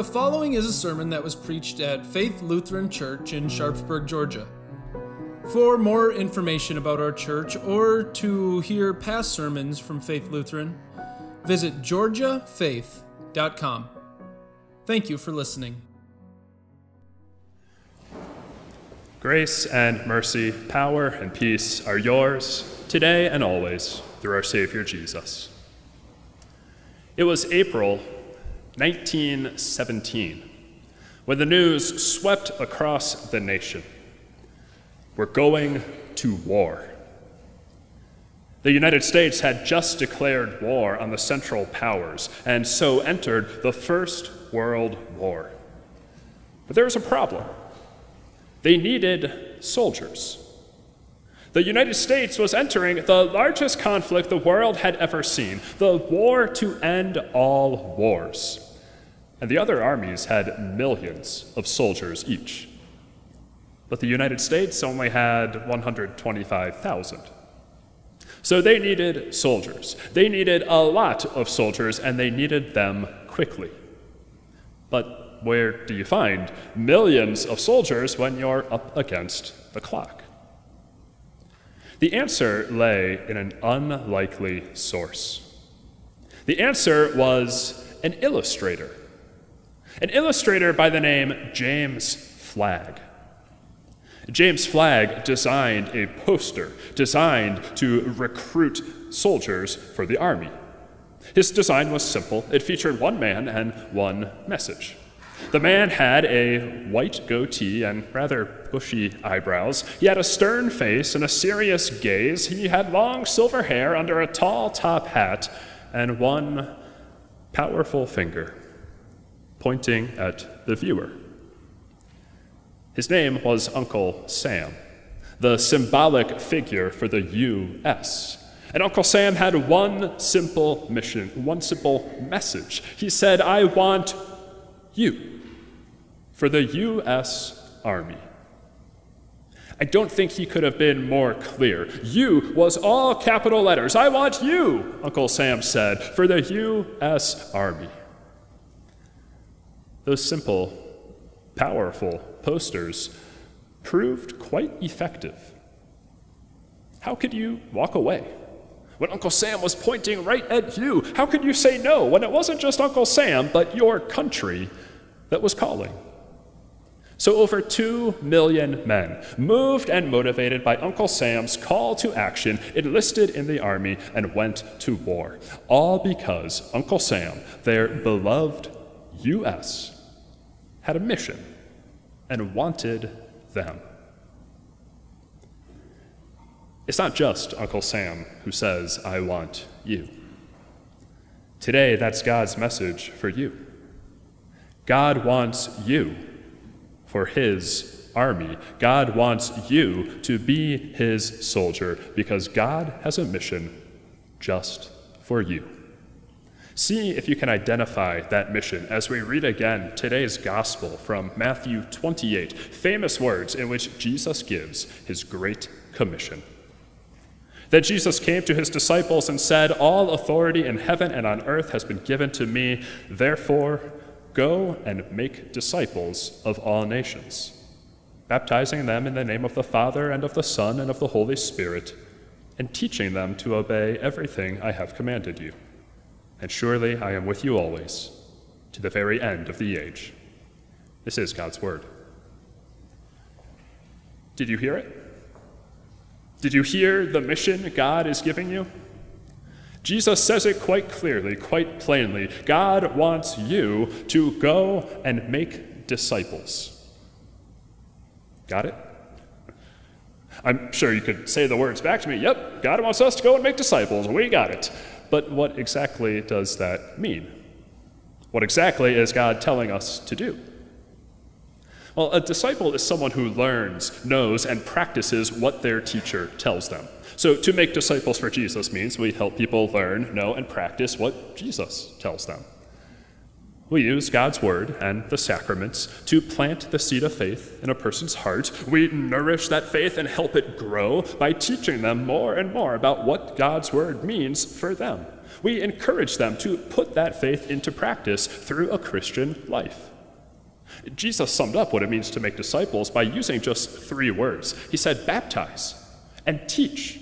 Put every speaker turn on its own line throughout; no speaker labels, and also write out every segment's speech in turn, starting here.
The following is a sermon that was preached at Faith Lutheran Church in Sharpsburg, Georgia. For more information about our church or to hear past sermons from Faith Lutheran, visit georgiafaith.com. Thank you for listening.
Grace and mercy, power and peace are yours today and always through our Savior Jesus. It was April 1917 when the news swept across the nation. We're going to war. The United States had just declared war on the Central Powers and so entered the First World War. But there was a problem. They needed soldiers. The United States was entering the largest conflict the world had ever seen the war to end all wars. And the other armies had millions of soldiers each. But the United States only had 125,000. So they needed soldiers. They needed a lot of soldiers, and they needed them quickly. But where do you find millions of soldiers when you're up against the clock? The answer lay in an unlikely source. The answer was an illustrator, an illustrator by the name James Flagg. James Flagg designed a poster designed to recruit soldiers for the army. His design was simple it featured one man and one message. The man had a white goatee and rather bushy eyebrows. He had a stern face and a serious gaze. He had long silver hair under a tall top hat and one powerful finger pointing at the viewer. His name was Uncle Sam, the symbolic figure for the U.S. And Uncle Sam had one simple mission, one simple message. He said, I want you for the U.S. Army. I don't think he could have been more clear. You was all capital letters. I want you, Uncle Sam said, for the U.S. Army. Those simple, powerful posters proved quite effective. How could you walk away? When Uncle Sam was pointing right at you, how could you say no when it wasn't just Uncle Sam, but your country that was calling? So, over two million men, moved and motivated by Uncle Sam's call to action, enlisted in the army and went to war. All because Uncle Sam, their beloved U.S., had a mission and wanted them. It's not just Uncle Sam who says, I want you. Today, that's God's message for you. God wants you for his army. God wants you to be his soldier because God has a mission just for you. See if you can identify that mission as we read again today's gospel from Matthew 28, famous words in which Jesus gives his great commission. That Jesus came to his disciples and said, All authority in heaven and on earth has been given to me. Therefore, Go and make disciples of all nations, baptizing them in the name of the Father and of the Son and of the Holy Spirit, and teaching them to obey everything I have commanded you. And surely I am with you always, to the very end of the age. This is God's word. Did you hear it? Did you hear the mission God is giving you? Jesus says it quite clearly, quite plainly. God wants you to go and make disciples. Got it? I'm sure you could say the words back to me. Yep, God wants us to go and make disciples. We got it. But what exactly does that mean? What exactly is God telling us to do? Well, a disciple is someone who learns, knows, and practices what their teacher tells them. So, to make disciples for Jesus means we help people learn, know, and practice what Jesus tells them. We use God's word and the sacraments to plant the seed of faith in a person's heart. We nourish that faith and help it grow by teaching them more and more about what God's word means for them. We encourage them to put that faith into practice through a Christian life. Jesus summed up what it means to make disciples by using just three words. He said, baptize and teach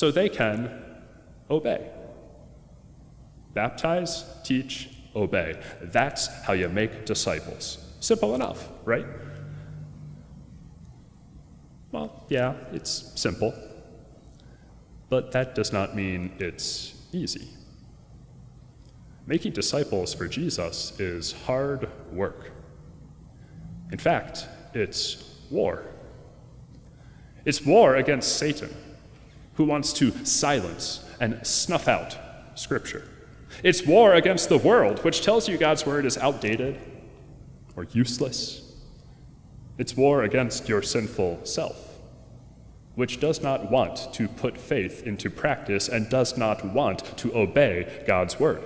so they can obey. Baptize, teach, obey. That's how you make disciples. Simple enough, right? Well, yeah, it's simple. But that does not mean it's easy. Making disciples for Jesus is hard work. In fact, it's war. It's war against Satan, who wants to silence and snuff out Scripture. It's war against the world, which tells you God's word is outdated or useless. It's war against your sinful self, which does not want to put faith into practice and does not want to obey God's word.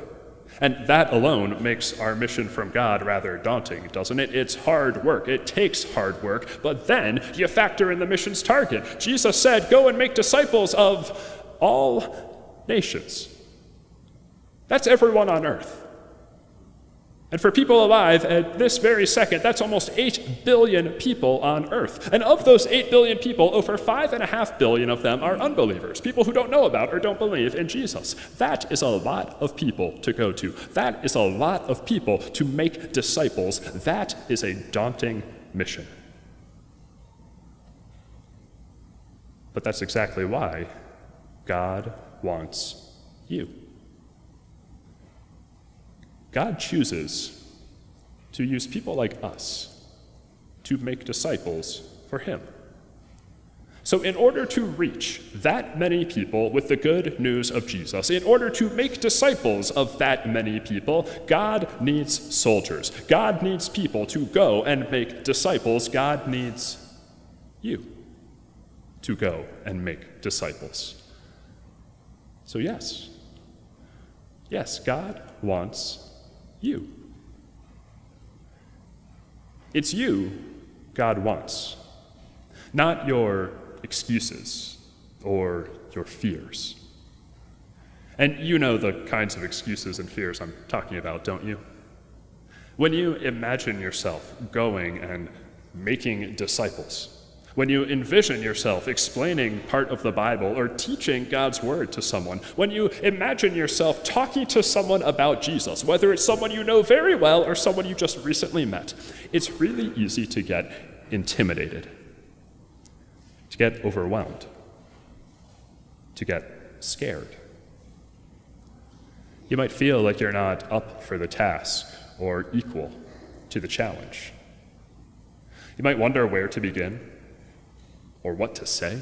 And that alone makes our mission from God rather daunting, doesn't it? It's hard work. It takes hard work. But then you factor in the mission's target. Jesus said, Go and make disciples of all nations. That's everyone on earth. And for people alive at this very second, that's almost 8 billion people on earth. And of those 8 billion people, over 5.5 billion of them are unbelievers, people who don't know about or don't believe in Jesus. That is a lot of people to go to. That is a lot of people to make disciples. That is a daunting mission. But that's exactly why God wants you. God chooses to use people like us to make disciples for Him. So, in order to reach that many people with the good news of Jesus, in order to make disciples of that many people, God needs soldiers. God needs people to go and make disciples. God needs you to go and make disciples. So, yes, yes, God wants you. It's you God wants, not your excuses or your fears. And you know the kinds of excuses and fears I'm talking about, don't you? When you imagine yourself going and making disciples, when you envision yourself explaining part of the Bible or teaching God's Word to someone, when you imagine yourself talking to someone about Jesus, whether it's someone you know very well or someone you just recently met, it's really easy to get intimidated, to get overwhelmed, to get scared. You might feel like you're not up for the task or equal to the challenge. You might wonder where to begin or what to say.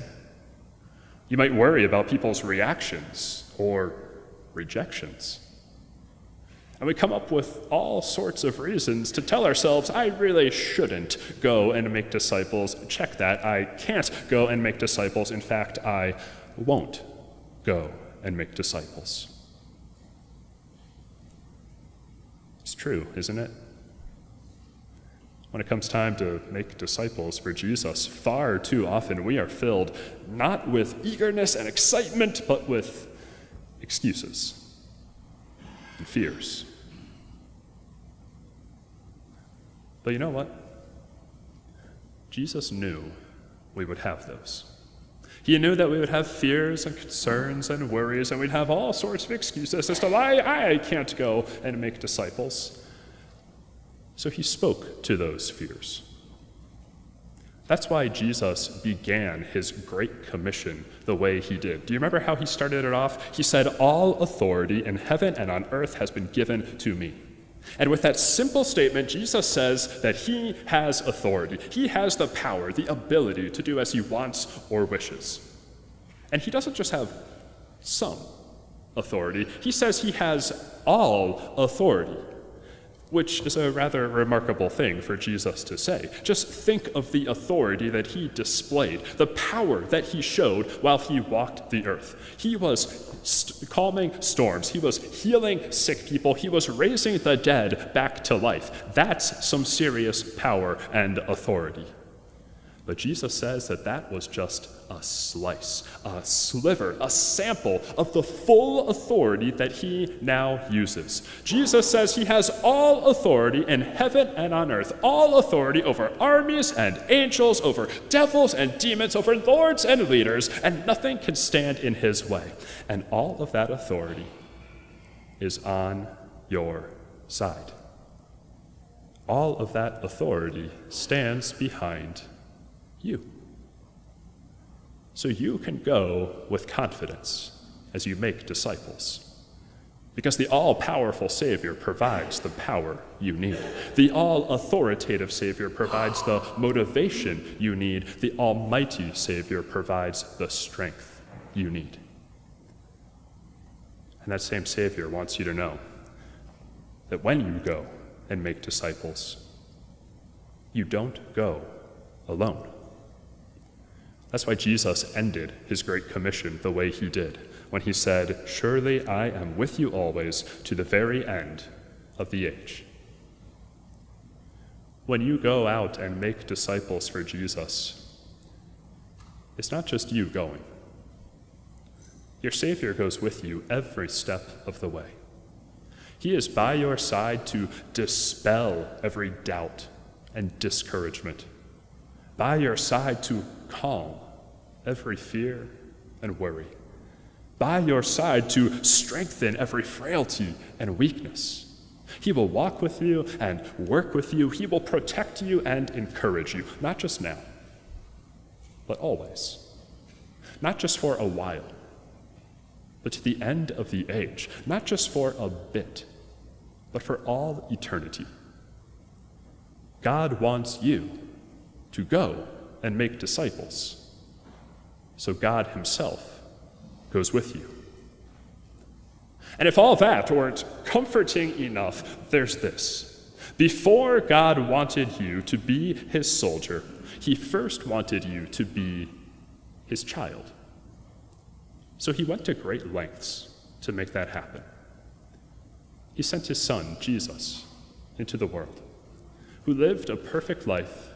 You might worry about people's reactions or rejections. And we come up with all sorts of reasons to tell ourselves, I really shouldn't go and make disciples. Check that. I can't go and make disciples. In fact, I won't go and make disciples. It's true, isn't it? When it comes time to make disciples for Jesus, far too often we are filled not with eagerness and excitement, but with excuses and fears. But you know what? Jesus knew we would have those. He knew that we would have fears and concerns and worries, and we'd have all sorts of excuses as to why I can't go and make disciples. So he spoke to those fears. That's why Jesus began his great commission the way he did. Do you remember how he started it off? He said, All authority in heaven and on earth has been given to me. And with that simple statement, Jesus says that he has authority. He has the power, the ability to do as he wants or wishes. And he doesn't just have some authority, he says he has all authority which is a rather remarkable thing for Jesus to say. Just think of the authority that he displayed, the power that he showed while he walked the earth. He was st- calming storms, he was healing sick people, he was raising the dead back to life. That's some serious power and authority. But Jesus says that that was just a slice, a sliver, a sample of the full authority that he now uses. Jesus says he has all authority in heaven and on earth, all authority over armies and angels, over devils and demons, over lords and leaders, and nothing can stand in his way. And all of that authority is on your side. All of that authority stands behind you. So you can go with confidence as you make disciples. Because the all powerful Savior provides the power you need. The all authoritative Savior provides the motivation you need. The almighty Savior provides the strength you need. And that same Savior wants you to know that when you go and make disciples, you don't go alone. That's why Jesus ended his Great Commission the way he did, when he said, Surely I am with you always to the very end of the age. When you go out and make disciples for Jesus, it's not just you going. Your Savior goes with you every step of the way. He is by your side to dispel every doubt and discouragement, by your side to calm every fear and worry, by your side to strengthen every frailty and weakness. He will walk with you and work with you. He will protect you and encourage you, not just now, but always. Not just for a while, but to the end of the age. Not just for a bit, but for all eternity. God wants you to go and make disciples. So God Himself goes with you. And if all that weren't comforting enough, there's this. Before God wanted you to be His soldier, He first wanted you to be His child. So He went to great lengths to make that happen. He sent His Son, Jesus, into the world, who lived a perfect life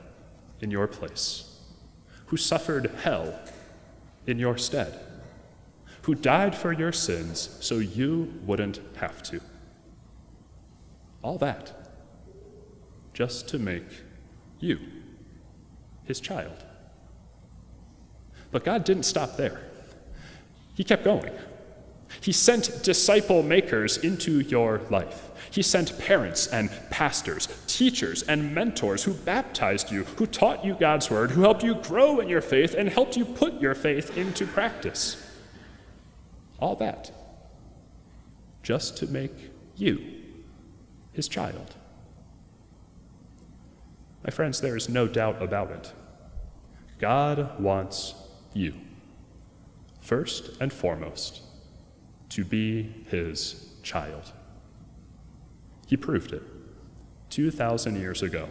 in your place, who suffered hell in your stead, who died for your sins so you wouldn't have to. All that just to make you his child. But God didn't stop there, He kept going. He sent disciple makers into your life. He sent parents and pastors, teachers and mentors who baptized you, who taught you God's word, who helped you grow in your faith and helped you put your faith into practice. All that just to make you his child. My friends, there is no doubt about it. God wants you, first and foremost, to be his child. He proved it 2,000 years ago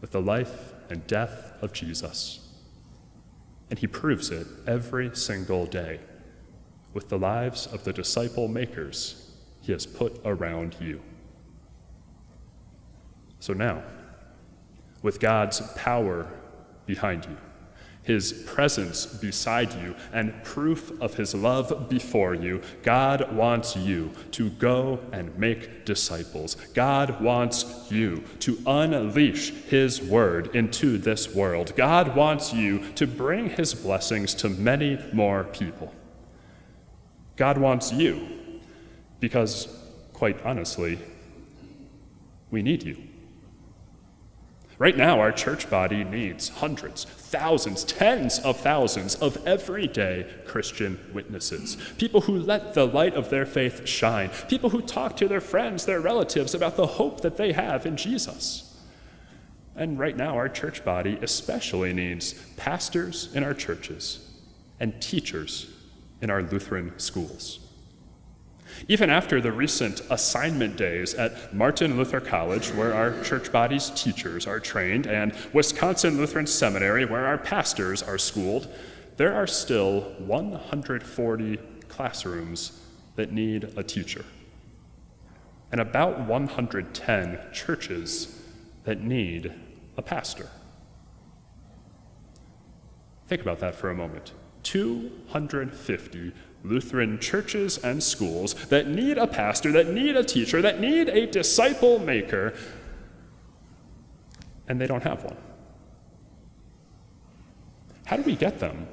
with the life and death of Jesus. And he proves it every single day with the lives of the disciple makers he has put around you. So now, with God's power behind you, his presence beside you, and proof of his love before you, God wants you to go and make disciples. God wants you to unleash his word into this world. God wants you to bring his blessings to many more people. God wants you because, quite honestly, we need you. Right now, our church body needs hundreds, thousands, tens of thousands of everyday Christian witnesses. People who let the light of their faith shine. People who talk to their friends, their relatives about the hope that they have in Jesus. And right now, our church body especially needs pastors in our churches and teachers in our Lutheran schools. Even after the recent assignment days at Martin Luther College, where our church body's teachers are trained, and Wisconsin Lutheran Seminary, where our pastors are schooled, there are still 140 classrooms that need a teacher, and about 110 churches that need a pastor. Think about that for a moment. 250 Lutheran churches and schools that need a pastor, that need a teacher, that need a disciple maker, and they don't have one. How do we get them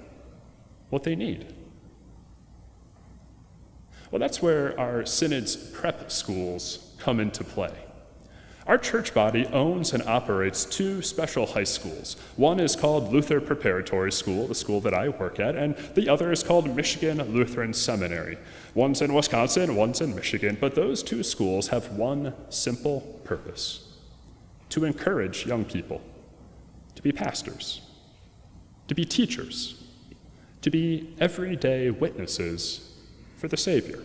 what they need? Well, that's where our synod's prep schools come into play. Our church body owns and operates two special high schools. One is called Luther Preparatory School, the school that I work at, and the other is called Michigan Lutheran Seminary. One's in Wisconsin, one's in Michigan, but those two schools have one simple purpose to encourage young people to be pastors, to be teachers, to be everyday witnesses for the Savior.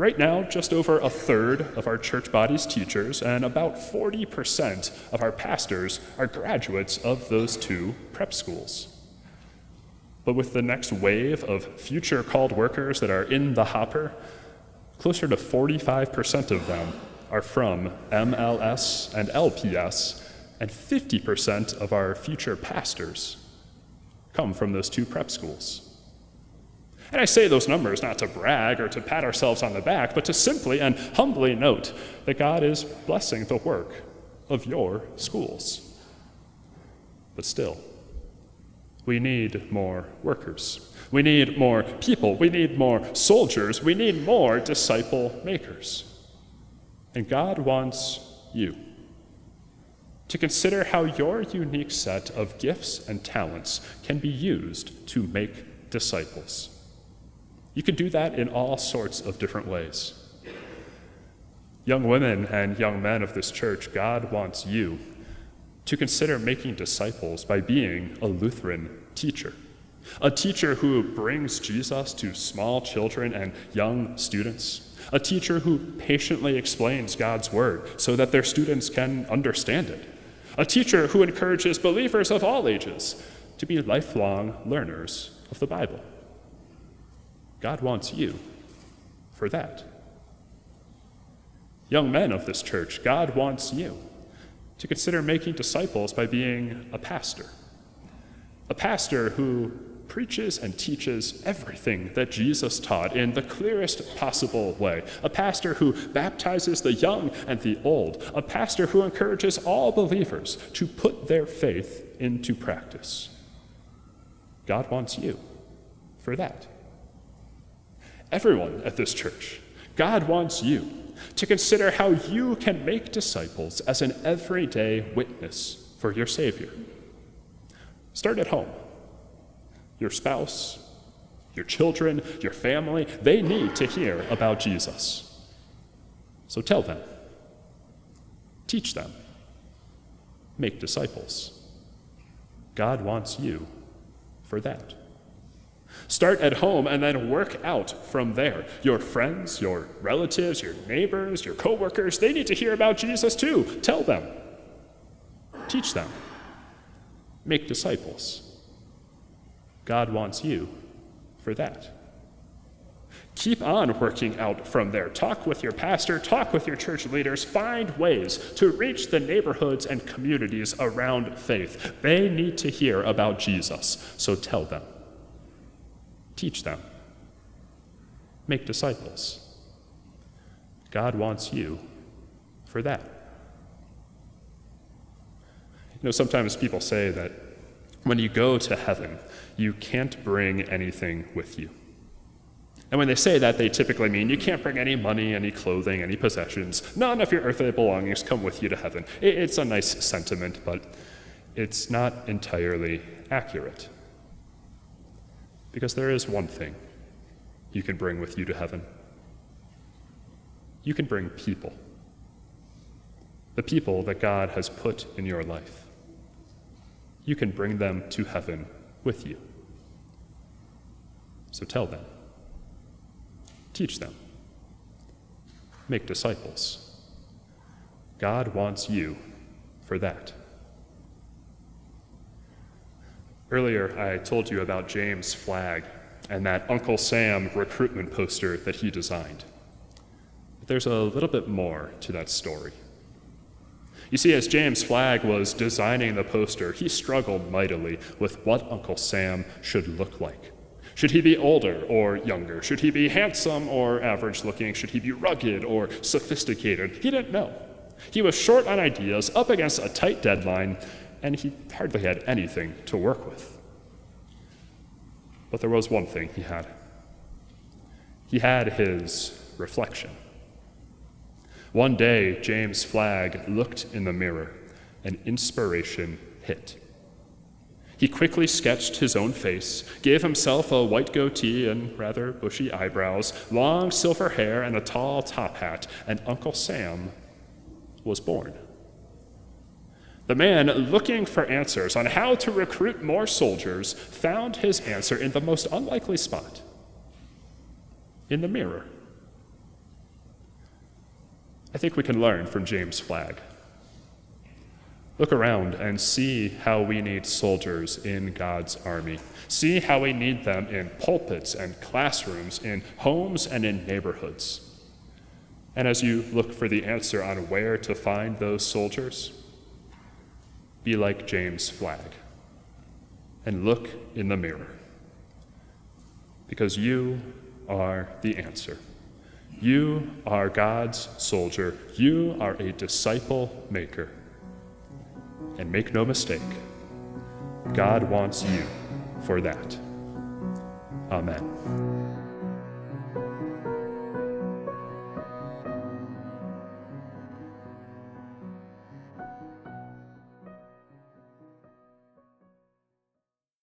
Right now, just over a third of our church body's teachers and about 40% of our pastors are graduates of those two prep schools. But with the next wave of future called workers that are in the hopper, closer to 45% of them are from MLS and LPS, and 50% of our future pastors come from those two prep schools. And I say those numbers not to brag or to pat ourselves on the back, but to simply and humbly note that God is blessing the work of your schools. But still, we need more workers. We need more people. We need more soldiers. We need more disciple makers. And God wants you to consider how your unique set of gifts and talents can be used to make disciples. You can do that in all sorts of different ways. Young women and young men of this church, God wants you to consider making disciples by being a Lutheran teacher. A teacher who brings Jesus to small children and young students. A teacher who patiently explains God's word so that their students can understand it. A teacher who encourages believers of all ages to be lifelong learners of the Bible. God wants you for that. Young men of this church, God wants you to consider making disciples by being a pastor. A pastor who preaches and teaches everything that Jesus taught in the clearest possible way. A pastor who baptizes the young and the old. A pastor who encourages all believers to put their faith into practice. God wants you for that everyone at this church. God wants you to consider how you can make disciples as an everyday witness for your Savior. Start at home. Your spouse, your children, your family, they need to hear about Jesus. So tell them, teach them, make disciples. God wants you for that. Start at home and then work out from there. Your friends, your relatives, your neighbors, your coworkers, they need to hear about Jesus too. Tell them. Teach them. Make disciples. God wants you for that. Keep on working out from there. Talk with your pastor, talk with your church leaders, find ways to reach the neighborhoods and communities around faith. They need to hear about Jesus, so tell them. Teach them. Make disciples. God wants you for that. You know, sometimes people say that when you go to heaven, you can't bring anything with you. And when they say that, they typically mean you can't bring any money, any clothing, any possessions. None of your earthly belongings come with you to heaven. It's a nice sentiment, but it's not entirely accurate. Because there is one thing you can bring with you to heaven you can bring people. The people that God has put in your life. You can bring them to heaven with you. So tell them, teach them, make disciples. God wants you for that. Earlier, I told you about James Flagg and that Uncle Sam recruitment poster that he designed. But there's a little bit more to that story. You see, as James Flagg was designing the poster, he struggled mightily with what Uncle Sam should look like. Should he be older or younger? Should he be handsome or average looking? Should he be rugged or sophisticated? He didn't know. He was short on ideas, up against a tight deadline, and he hardly had anything to work with. But there was one thing he had he had his reflection. One day, James Flagg looked in the mirror, and inspiration hit. He quickly sketched his own face, gave himself a white goatee and rather bushy eyebrows, long silver hair, and a tall top hat, and Uncle Sam was born. The man looking for answers on how to recruit more soldiers found his answer in the most unlikely spot in the mirror. I think we can learn from James Flagg. Look around and see how we need soldiers in God's army. See how we need them in pulpits and classrooms, in homes and in neighborhoods. And as you look for the answer on where to find those soldiers, be like James Flagg and look in the mirror. Because you are the answer. You are God's soldier. You are a disciple maker. And make no mistake, God wants you for that. Amen.